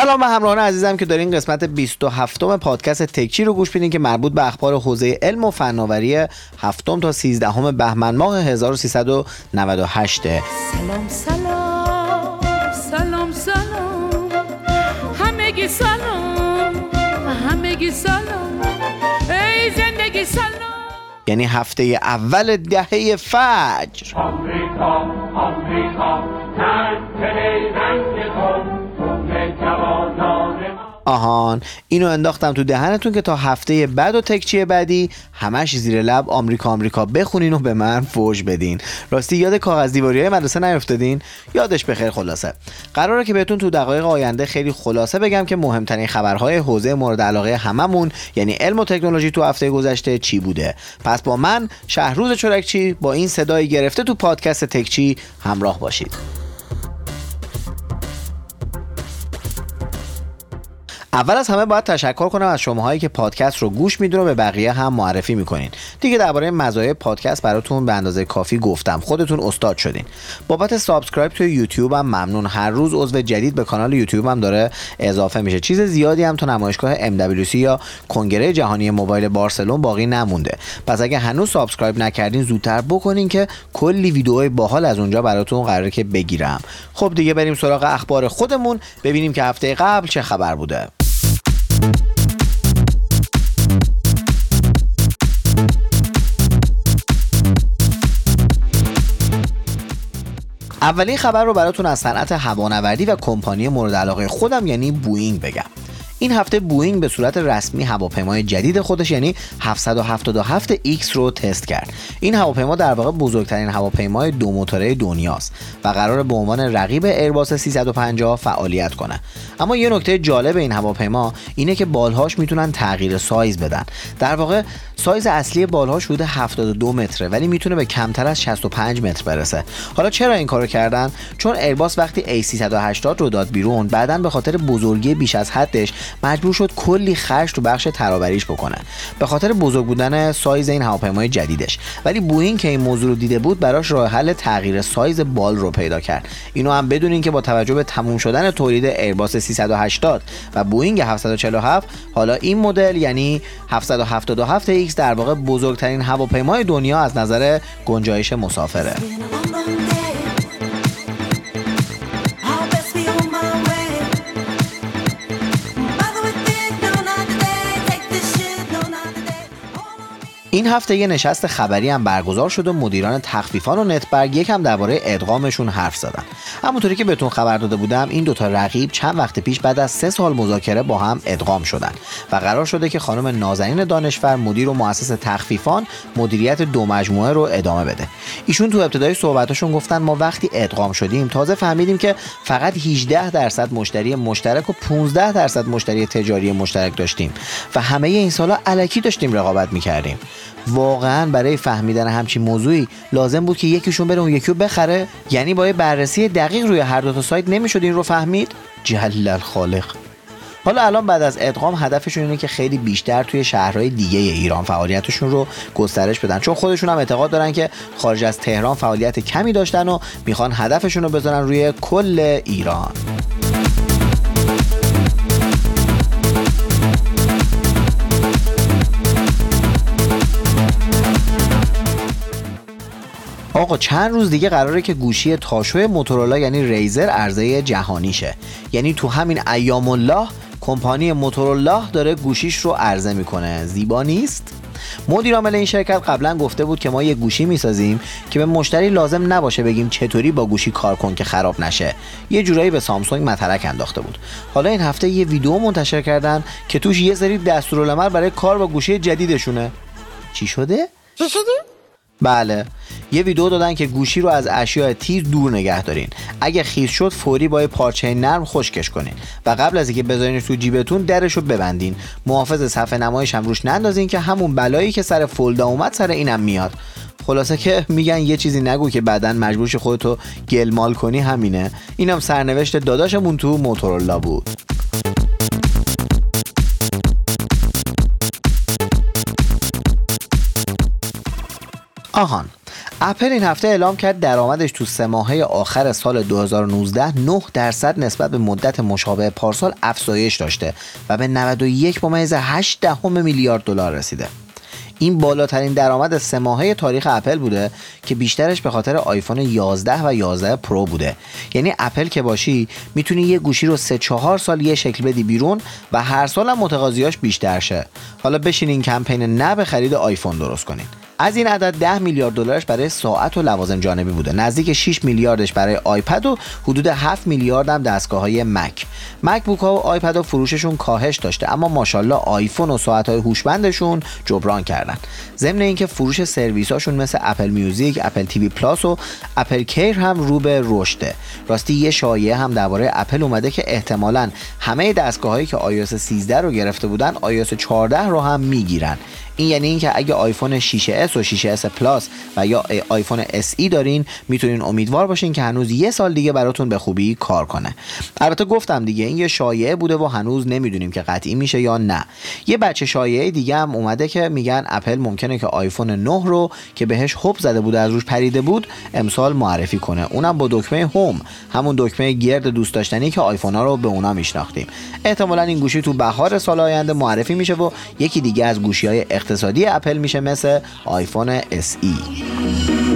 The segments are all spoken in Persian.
سلام به همراهان عزیزم که دارین قسمت 27 م پادکست تکچی رو گوش میدین که مربوط به اخبار حوزه علم و فناوری هفتم تا 13 بهمن ماه 1398 سلام سلام سلام سلام. همگی سلام همگی سلام. ای زندگی سلام. یعنی هفته اول دهه فجر. آمریکا آمریکا آهان. اینو انداختم تو دهنتون که تا هفته بعد و تکچی بعدی همش زیر لب آمریکا آمریکا بخونین و به من فوش بدین. راستی یاد کاغذ دیواری مدرسه نیفتادین یادش بخیر خلاصه. قراره که بهتون تو دقایق آینده خیلی خلاصه بگم که مهمترین خبرهای حوزه مورد علاقه هممون یعنی علم و تکنولوژی تو هفته گذشته چی بوده؟ پس با من شهروز چرکچی با این صدای گرفته تو پادکست تکچی همراه باشید. اول از همه باید تشکر کنم از شماهایی که پادکست رو گوش میدین و به بقیه هم معرفی می‌کنین دیگه درباره مزایای پادکست براتون به اندازه کافی گفتم. خودتون استاد شدین. بابت subscribe توی یوتیوب هم ممنون. هر روز عضو جدید به کانال یوتیوب هم داره اضافه میشه. چیز زیادی هم تو نمایشگاه MWC یا کنگره جهانی موبایل بارسلون باقی نمونده. پس اگه هنوز subscribe نکردین زودتر بکنین که کلی ویدیوهای باحال از اونجا براتون قراره که بگیرم. خب دیگه بریم سراغ اخبار خودمون. ببینیم که هفته قبل چه خبر بوده. اولین خبر رو براتون از صنعت هوانوردی و کمپانی مورد علاقه خودم یعنی بوئینگ بگم. این هفته بوئینگ به صورت رسمی هواپیمای جدید خودش یعنی 777 X رو تست کرد. این هواپیما در واقع بزرگترین هواپیمای دو موتوره دنیاست و قرار به عنوان رقیب ایرباس 350 فعالیت کنه. اما یه نکته جالب این هواپیما اینه که بالهاش می‌تونن تغییر سایز بدن. در واقع سایز اصلی بالهاش حدود 72 متره ولی می‌تونه به کمتر از 65 متر برسه. حالا چرا این کارو کردن؟ چون ایرباس وقتی A380 رو داد بیرون بعدا به خاطر بزرگی بیش از حدش مجبور شد کلی خرج تو بخش ترابریش بکنه. به خاطر بزرگ بودن سایز این هواپیمای جدیدش. ولی بوئینگ که این موضوع رو دیده بود براش راه حل تغییر سایز بال رو پیدا کرد. اینو هم بدونین که با توجه به تموم شدن تولید ایرباس 380 و بوئینگ 747 حالا این مدل یعنی 777 X در واقع بزرگترین هواپیمای دنیا از نظر گنجایش مسافره. این هفته یه نشست خبری هم برگزار شد و مدیران تخفیفان و نتبرگ یکم درباره ادغامشون حرف زدن. همونطوری که بهتون خبر داده بودم این دوتا رقیب چند وقت پیش بعد از سه سال مذاکره با هم ادغام شدن و قرار شده که خانم نازنین دانشور مدیر و مؤسس تخفیفان مدیریت دو مجموعه رو ادامه بده. ایشون تو ابتدای صحبتاشون گفتن ما وقتی ادغام شدیم تازه فهمیدیم که فقط 18 درصد مشتری مشترک و 15 درصد مشتری تجاری مشترک داشتیم و همه این سالا علکی داشتیم رقابت می‌کردیم. واقعا برای فهمیدن همچین موضوعی لازم بود که یکیشون بره اون یکی رو بخره. یعنی با بررسی دقیق روی هر دو تا سایت نمی‌شد این رو فهمید. جل الخالق حالا الان بعد از ادغام هدفشون اینه که خیلی بیشتر توی شهرهای دیگه ایران فعالیتشون رو گسترش بدن. چون خودشون هم اعتقاد دارن که خارج از تهران فعالیت کمی داشتن و می‌خوان هدفشون رو بذارن روی کل ایران. آقا چند روز دیگه قراره که گوشی تاشو موتورولا یعنی ریزر عرضه جهانی شه یعنی تو همین ایام الله کمپانی موتورولا داره گوشیش رو عرضه می‌کنه. زیبا نیست؟ مدیر عامل این شرکت قبلا گفته بود که ما یه گوشی می‌سازیم که به مشتری لازم نباشه بگیم چطوری با گوشی کار کن که خراب نشه. یه جورایی به سامسونگ متلک انداخته بود. حالا این هفته یه ویدیو منتشر کردن که توش یه سری دستورالعمل برای کار با گوشی جدیدشونه. چی شده؟ بله. یه ویدیو دادن که گوشی رو از اشیاء تیز دور نگه دارین. اگه خیس شد فوری با یه پارچه نرم خشکش کنین. و قبل از اینکه بذارینش تو جیبتون درش رو ببندین. محافظ صفحه نمایش هم روش نندازین که همون بلایی که سر فولدا اومد سر اینم میاد. خلاصه که میگن یه چیزی نگو که بعدا مجبور شی خودتو گلمال کنی همینه. اینم سرنوشت داداشمون تو موتورولا بود. آهان اپل این هفته اعلام کرد درآمدش تو سه ماهه آخر سال 2019 9 درصد نسبت به مدت مشابه پارسال افزایش داشته و به 91 ممیز 8 دهم میلیارد دلار رسیده. این بالاترین درآمد سه ماهه تاریخ اپل بوده که بیشترش به خاطر آیفون 11 و 11 پرو بوده. یعنی اپل که باشی می‌تونی یه گوشی رو سه چهار سال یه شکل بدی بیرون و هر سال هم متقاضیاش بیشتر شه. حالا بشینین کمپین نه به خرید آیفون درست کنین. از این عدد 10 میلیارد دلارش برای ساعت و لوازم جانبی بوده. نزدیک 6 میلیاردش برای آیپد و حدود 7 میلیارد هم دستگاه های مک. مک بوک ها و آیپد ها فروششون کاهش داشته اما ماشاءالله آیفون و ساعت های هوشمندشون جبران کردن. ضمن اینکه فروش سرویس هاشون مثل Apple Music Apple TV Plus و AppleCare هم رو به رشده. راستی یه شایعه هم درباره اپل اومده که احتمالاً همه دستگاه هایی که iOS 13 رو گرفته بودن iOS 14 رو هم می‌گیرن. این یعنی اینکه اگه آیفون 6s و 6s Plus و یا آیفون SE دارین می‌تونین امیدوار باشین که هنوز یه سال دیگه براتون به خوبی کار کنه. البته گفتم دیگه این یه شایعه بوده و هنوز نمی‌دونیم که قطعی میشه یا نه. یه بچه شایعه دیگه هم اومده که میگن اپل ممکنه که آیفون 9 رو که بهش هپ زده بوده از روش پریده بود امسال معرفی کنه. اونم با دکمه هوم همون دکمه گرد دوست داشتنی که آیفون ها رو به اونا میشناختیم. احتمالا این گوشی تو بهار سال آینده معرفی میشه و یکی دیگه از گوشی های اقتصادی اپل میشه مثل آیفون SE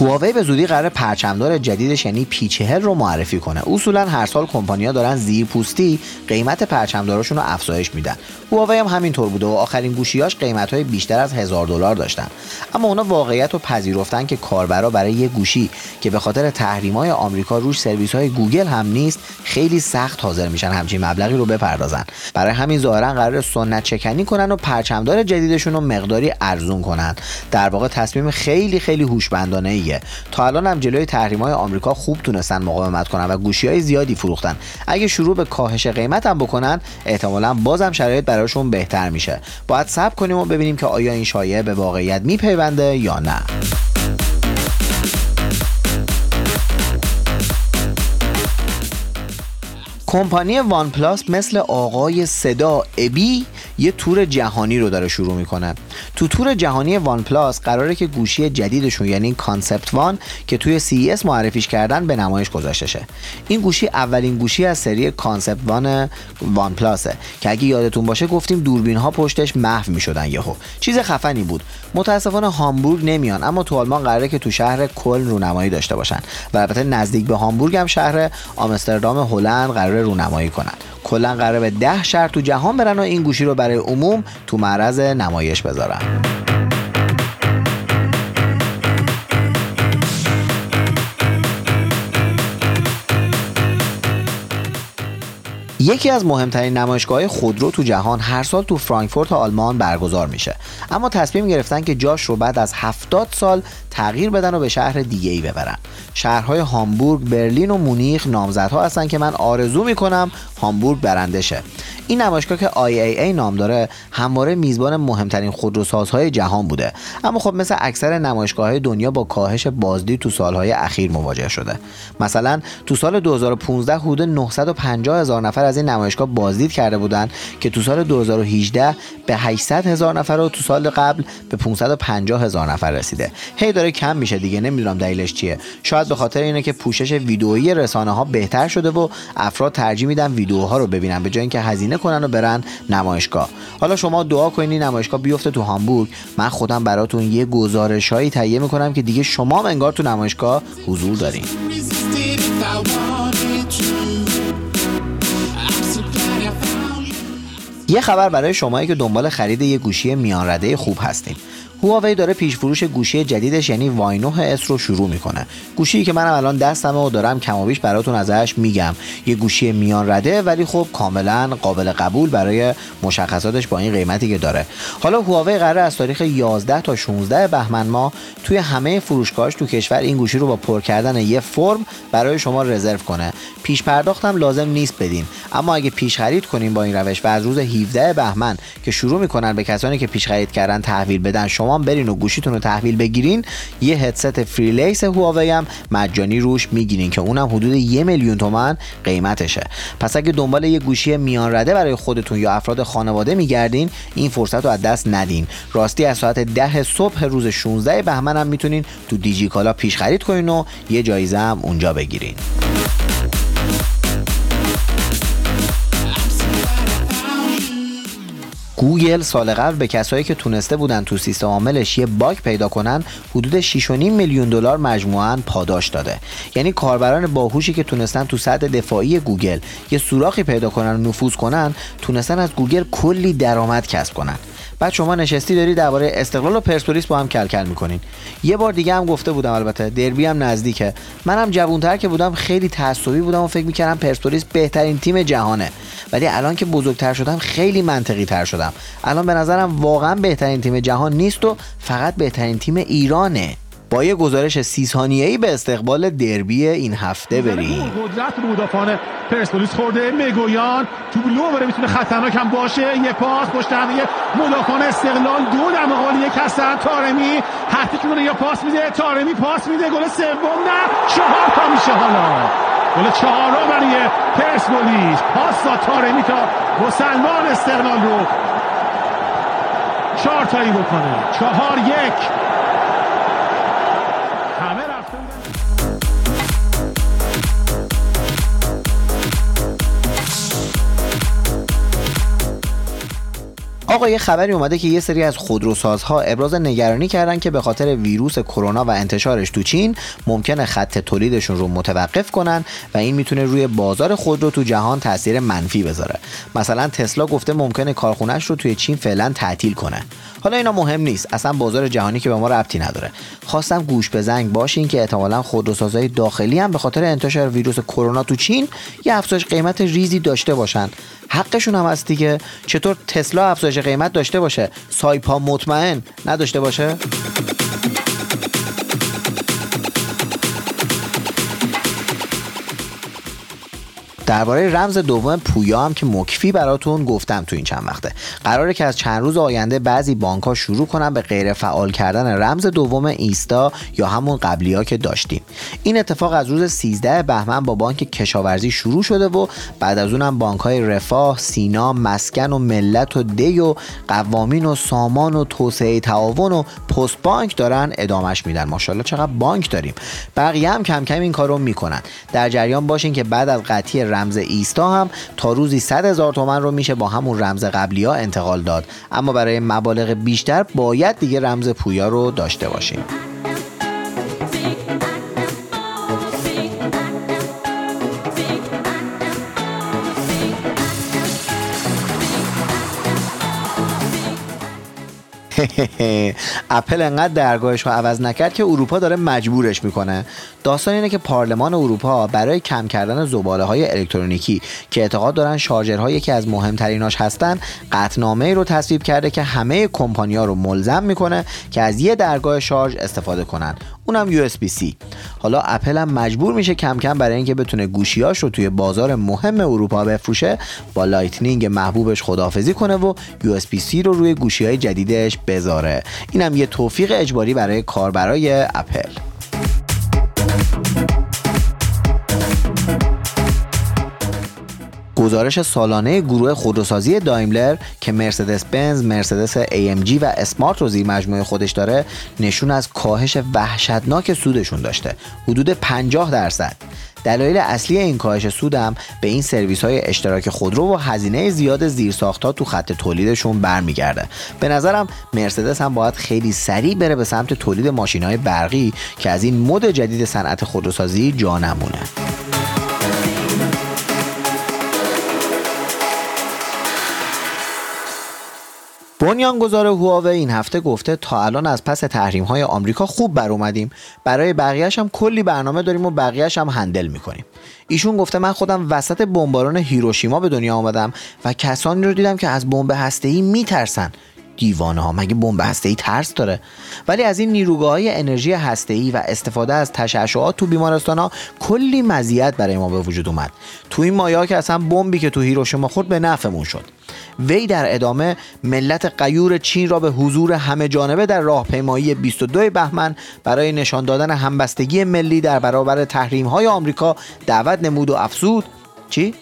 هواوی به زودی قرار پرچمدار جدیدش یعنی پیچهل رو معرفی کنه. اصولا هر سال کمپانیا دارن زیر پوستی قیمت پرچمداراشون رو افزایش میدن. هواوی هم همینطور بوده و آخرین گوشیاش قیمت های بیشتر از هزار دلار داشتن. اما اونا واقعیت رو پذیرفتن که کاربرا برای یه گوشی که به خاطر تحریم های آمریکا روش سرویس های گوگل هم نیست خیلی سخت حاضر میشن همچین مبلغی رو بپردازن. برای همین ظاهرا قرار سنت چکنی کنن و پرچمدار جدیدشون رو مقداری ارزون کنن. در واقع تصمیم خیلی خیلی هوشمندانه ایه تا الان هم جلوی تحریم های آمریکا خوب تونستن مقاومت کنن و گوشی های زیادی فروختن. اگه شروع به کاهش قیمت هم بکنن احتمالا بازم شرایط براشون بهتر میشه. باید صبر کنیم و ببینیم که آیا این شایعه به واقعیت میپیونده یا نه. کمپانی OnePlus مثل آقای صدا ابی یه تور جهانی رو داره شروع می‌کنه. تو تور جهانی OnePlus قراره که گوشی جدیدشون یعنی Concept One که توی CES معرفیش کردن به نمایش گذاشته شه. این گوشی اولین گوشی از سری Concept One وان پلاسه که اگه یادتون باشه گفتیم دوربین ها پشتش محو می‌شدن یهو. چیز خفنی بود. متاسفانه هامبورگ نمیان اما تو آلمان قراره که تو شهر کلن رونمایی داشته باشن. و البته نزدیک به هامبورگ هم شهر آمستردام هلند قراره رونمایی کنن کلا قراره به ده شهر تو جهان برن و این گوشی رو برای عموم تو معرض نمایش بذارن. یکی از مهمترین نمایشگاه خودرو تو جهان هر سال تو فرانکفورت آلمان برگزار میشه. اما تصمیم گرفتن که جاش رو بعد از 70 سال تغییر بدن و به شهر دیگه ای ببرن. شهرهای هامبورگ برلین و مونیخ نامزدها هستن که من آرزو می‌کنم هامبورگ برنده شه این نمایشگاه که IAA نام داره همواره میزبان مهمترین خودروسازهای جهان بوده. اما خب مثل اکثر نمایشگاه دنیا با کاهش بازدید تو سالهای اخیر مواجه شده. مثلا تو سال 2015 حدود 950 هزار نفر از این نمایشگاه بازدید کرده بودند که تو سال 2018 به 800 هزار نفر و تو سال قبل به 550 هزار نفر رسیده. هی داره کم میشه دیگه نمی‌دونم دلیلش چیه. شاید به خاطر اینه که پوشش ویدئویی رسانه ها بهتر شده و افراد ترجیح میدن ویدیوها رو ببینن به جای اینکه هزینه کنن و برن نمایشگاه. حالا شما دعا کنین نمایشگاه بیفته تو هامبورگ. من خودم براتون یه گزارشهایی تهیه می‌کنم که دیگه شما انگار تو نمایشگاه حضور دارین. یه خبر برای شمایی که دنبال خرید یه گوشی میان رده خوب هستین هواوی داره پیش فروش گوشی جدیدش یعنی وای 9 اس رو شروع می‌کنه. گوشی که منم الان دستمه و دارم کم و بیش براتون ازش میگم. یه گوشی میان رده ولی خب کاملا قابل قبول برای مشخصاتش با این قیمتی که داره. حالا هواوی قراره از تاریخ 11 تا 16 بهمن ماه توی همه فروشگاهاش تو کشور این گوشی رو با پر کردن یه فرم برای شما رزرو کنه. پیش پرداختم لازم نیست بدین. اما اگه پیش خرید کنین با این روش و از روز 17 بهمن که شروع می‌کنن به کسانی که پیش خرید کردن تحویل بدن شما تومان برین و گوشیتون رو تحویل بگیرین. یه هدست فریلیس هواوی هم مجانی روش می‌گیرین که اونم حدود یه میلیون تومن قیمتشه. پس اگه دنبال یه گوشی میان رده برای خودتون یا افراد خانواده میگردین این فرصت رو از دست ندین. راستی از ساعت ده صبح روز 16 بهمن هم می‌تونین تو دیجی کالا پیش خرید کنین و یه جایزه هم اونجا بگیرین. گوگل سال قبل به کسایی که تونسته بودن تو سیستم عاملش یه باگ پیدا کنن حدود 6.5 میلیون دلار مجموعاً پاداش داده. یعنی کاربران باهوشی که تونستن تو سطح دفاعی گوگل یه سوراخی پیدا کنن و نفوذ کنن تونستن از گوگل کلی درآمد کسب کنن. بعد شما نشستی داری درباره استقلال و پرسپولیس با هم کلکل می‌کنین. یه بار دیگه هم گفته بودم البته دربی هم نزدیکه. منم جوونتر که بودم خیلی تعصبی بودم و فکر می‌کردم پرسپولیس بهترین تیم جهانه. ولی الان که بزرگتر شدم خیلی منطقی تر شدم. الان به نظرم واقعا بهترین تیم جهان نیست و فقط بهترین تیم ایرانه. با یه گزارش سی ثانیه‌ای به استقبال دربی این هفته بریم. قدرت رو مدافعان پرسپولیس خورده مگویان تو لو بره می‌تونه خطرناک هم باشه. یه پاس پشت هم مدافعان استقلال دو مقابل یک هستن تارمی حتی که یه پاس میده. تارمی پاس میده. گل سوم نه. چهار تا میشه حالا. گل چهارم برای پرسپولیس. پاس داد تارمی تا مسلمان استقلال رو چهار تایی بکنه. چهار یک. آقا یه خبری اومده که یه سری از خودروسازها ابراز نگرانی کردن که به خاطر ویروس کرونا و انتشارش تو چین ممکنه خط تولیدشون رو متوقف کنن و این می‌تونه روی بازار خودرو تو جهان تاثیر منفی بذاره. مثلا تسلا گفته ممکنه کارخونهش رو توی چین فعلا تعطیل کنه حالا اینا مهم نیست اصلا بازار جهانی که به ما ربطی نداره. خواستم گوش به زنگ باشین که احتمالا خودروسازهای داخلی هم به خاطر انتشار ویروس کرونا تو چین یه افزایش قیمت ریزی داشته باشن. حقشون هم هست دیگه. چطور تسلا افزایش قیمت داشته باشه؟ سایپا مطمئن نداشته باشه؟ درباره رمز دوم پویا هم که مکفی براتون گفتم تو این چند وقته. قراره که از چند روز آینده بعضی بانک ها شروع کنن به غیر فعال کردن رمز دوم ایستا یا همون قبلی ها که داشتیم. این اتفاق از روز 13 بهمن با بانک کشاورزی شروع شده و بعد از اونم بانک های رفاه، سینا، مسکن و ملت و دی و قوامین و سامان و توسعه تعاون و پست بانک دارن ادامش میدن. ماشاءالله چقدر بانک داریم. بقیه هم کم کم این کارو می‌کنن. در جریان باشین که بعد از قطعی رمز ایستا هم تا روزی 100 هزار تومن رو میشه با همون رمز قبلی ها انتقال داد. اما برای مبالغ بیشتر باید دیگه رمز پویا رو داشته باشیم. اپل انقدر درگاهش رو عوض نکرد که اروپا داره مجبورش می‌کنه. داستان اینه که پارلمان اروپا برای کم کردن زباله های الکترونیکی که اعتقاد دارن شارژرها یکی از مهمتریناش هستن قطعنامه رو تصویب کرده که همه کمپانیا رو ملزم می‌کنه که از یه درگاه شارژ استفاده کنن. اونم USB-C حالا اپل هم مجبور میشه کم کم برای اینکه بتونه گوشیاش رو توی بازار مهم اروپا بفروشه با Lightning محبوبش خدافزی کنه و USB-C رو روی گوشی های جدیدش بذاره. اینم یه توفیق اجباری برای کاربرای اپل. گزارش سالانه گروه خودروسازی دایملر که مرسدس بنز، مرسدس AMG و اسمارت رو مجموعه خودش داره نشون از کاهش وحشتناک سودشون داشته. حدود 50 درصد. دلایل اصلی این کاهش سودم به این سرویس های اشتراک خودرو و هزینه زیاد زیرساختها تو خط تولیدشون برمیگرده. به نظرم مرسدس هم باید خیلی سریع بره به سمت تولید ماشین های برقی که از این مد جدید صنعت خودروسازی جا نمونه. بنیانگذار هواوی این هفته گفته تا الان از پس تحریم های آمریکا خوب بر اومدیم. برای بقیهش هم کلی برنامه داریم و بقیهش هم هندل می‌کنیم. ایشون گفته من خودم وسط بمباران هیروشیما به دنیا آمدم و کسانی رو دیدم که از بمب هسته‌ای میترسن. دیوانه ها مگه بمب هسته ای ترس داره؟ ولی از این نیروگاه های انرژی هسته ای و استفاده از تشعشعات تو بیمارستان ها کلی مزیت برای ما به وجود اومد. تو این مایه که اصلا بمبی که تو هیروشیما خورد به نفعمون شد. وی در ادامه ملت قیور چین را به حضور همه جانبه در راهپیمایی 22 بهمن برای نشان دادن همبستگی ملی در برابر تحریم های آمریکا دعوت نمود و افزود. چی؟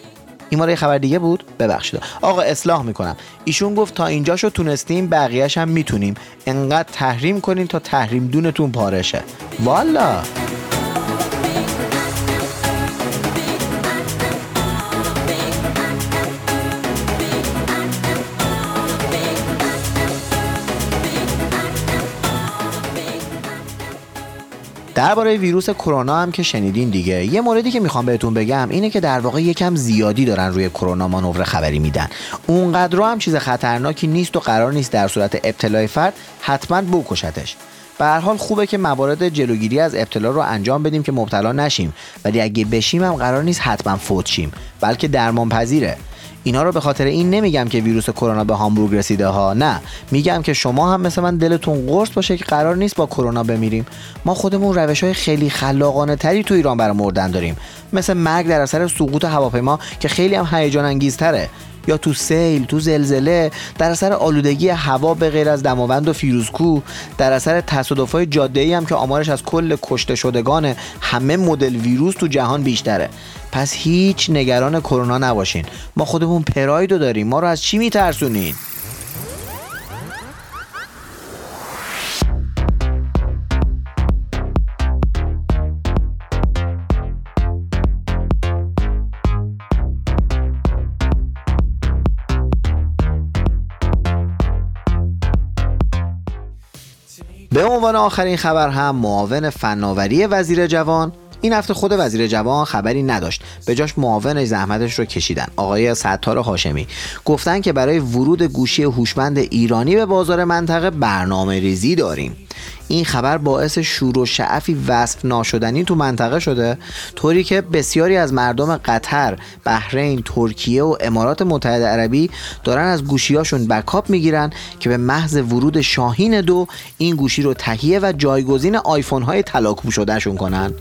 این ماره خبر دیگه بود؟ ببخشید. آقا اصلاح می‌کنم. ایشون گفت تا اینجاشو تونستیم بقیهش هم می‌تونیم. انقدر تحریم کنین تا تحریم دونتون پارشه. والا! درباره ویروس کرونا هم که شنیدین دیگه. یه موردی که می‌خوام بهتون بگم اینه که در واقع یکم زیادی دارن روی کرونا مانور خبری میدن. اونقدر هم چیز خطرناکی نیست و قرار نیست در صورت ابتلای فرد حتما بکشتش. به هر حال خوبه که موارد جلوگیری از ابتلا رو انجام بدیم که مبتلا نشیم. ولی اگه بشیم هم قرار نیست حتما فوت شیم. بلکه درمان پذیره اینا رو به خاطر این نمیگم که ویروس کرونا به هامبورگ رسیده ها. نه. میگم که شما هم مثل من دلتون قرص باشه که قرار نیست با کرونا بمیریم. ما خودمون روش های خیلی خلاقانه تری تو ایران برای مردن داریم. مثل مرگ در اثر سقوط هواپیما که خیلی هم هیجان انگیزتره. یا تو سیل تو زلزله در اثر آلودگی هوا به غیر از دماوند و فیروزکو در اثر تصادفای جاده ای هم که آمارش از کل کشته شدگان همه مدل ویروس تو جهان بیشتره. پس هیچ نگران کرونا نباشین. ما خودمون پرایدو داریم. ما رو از چی میترسونین؟ عنوان آخرین خبر هم معاون فناوری وزیر جوان. این هفته خود وزیر جوان خبری نداشت. به جاش معاونش زحمتش رو کشیدن. آقای ستار هاشمی. گفتن که برای ورود گوشی هوشمند ایرانی به بازار منطقه برنامه ریزی داریم. این خبر باعث شور و شعفی وصف ناشدنی تو منطقه شده طوری که بسیاری از مردم قطر، بحرین، ترکیه و امارات متحده عربی دارن از گوشیاشون بکاپ می‌گیرن که به محض ورود شاهین دو این گوشی رو تهیه و جایگزین آیفون های تلاکوم شدهشون کنن.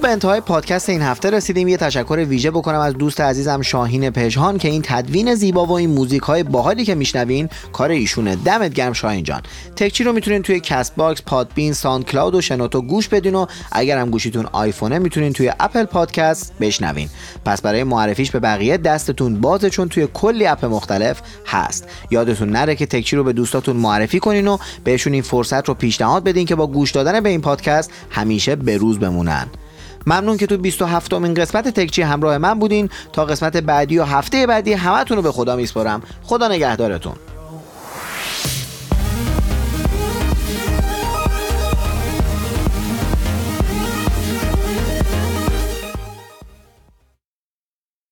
خب به انتهای پادکست این هفته رسیدیم. یه تشکر ویژه بکنم از دوست عزیزم شاهین پژهان که این تدوین زیبا و این موزیک های باحالی که میشنوین کار ایشونه دمت گرم شاهین جان. تکچی رو می‌تونین توی Castbox Podbean SoundCloud و شنوتو گوش بدین و اگر هم گوشیتون آیفونه می‌تونین توی Apple Podcast بشنوین. پس برای معرفیش به بقیه دستتون بازه چون توی کلی اپ مختلف هست. یادتون نره که تکچی رو به دوستاتون معرفی کنین و بهشون این فرصت رو پیشنهاد بدین که با گوش دادن به این پادکست همیشه به روز بمونن. ممنون که تو 27 امین قسمت تکچی همراه من بودین. تا قسمت بعدی و هفته بعدی همتون رو به خدا میسپارم. خدا نگهدارتون.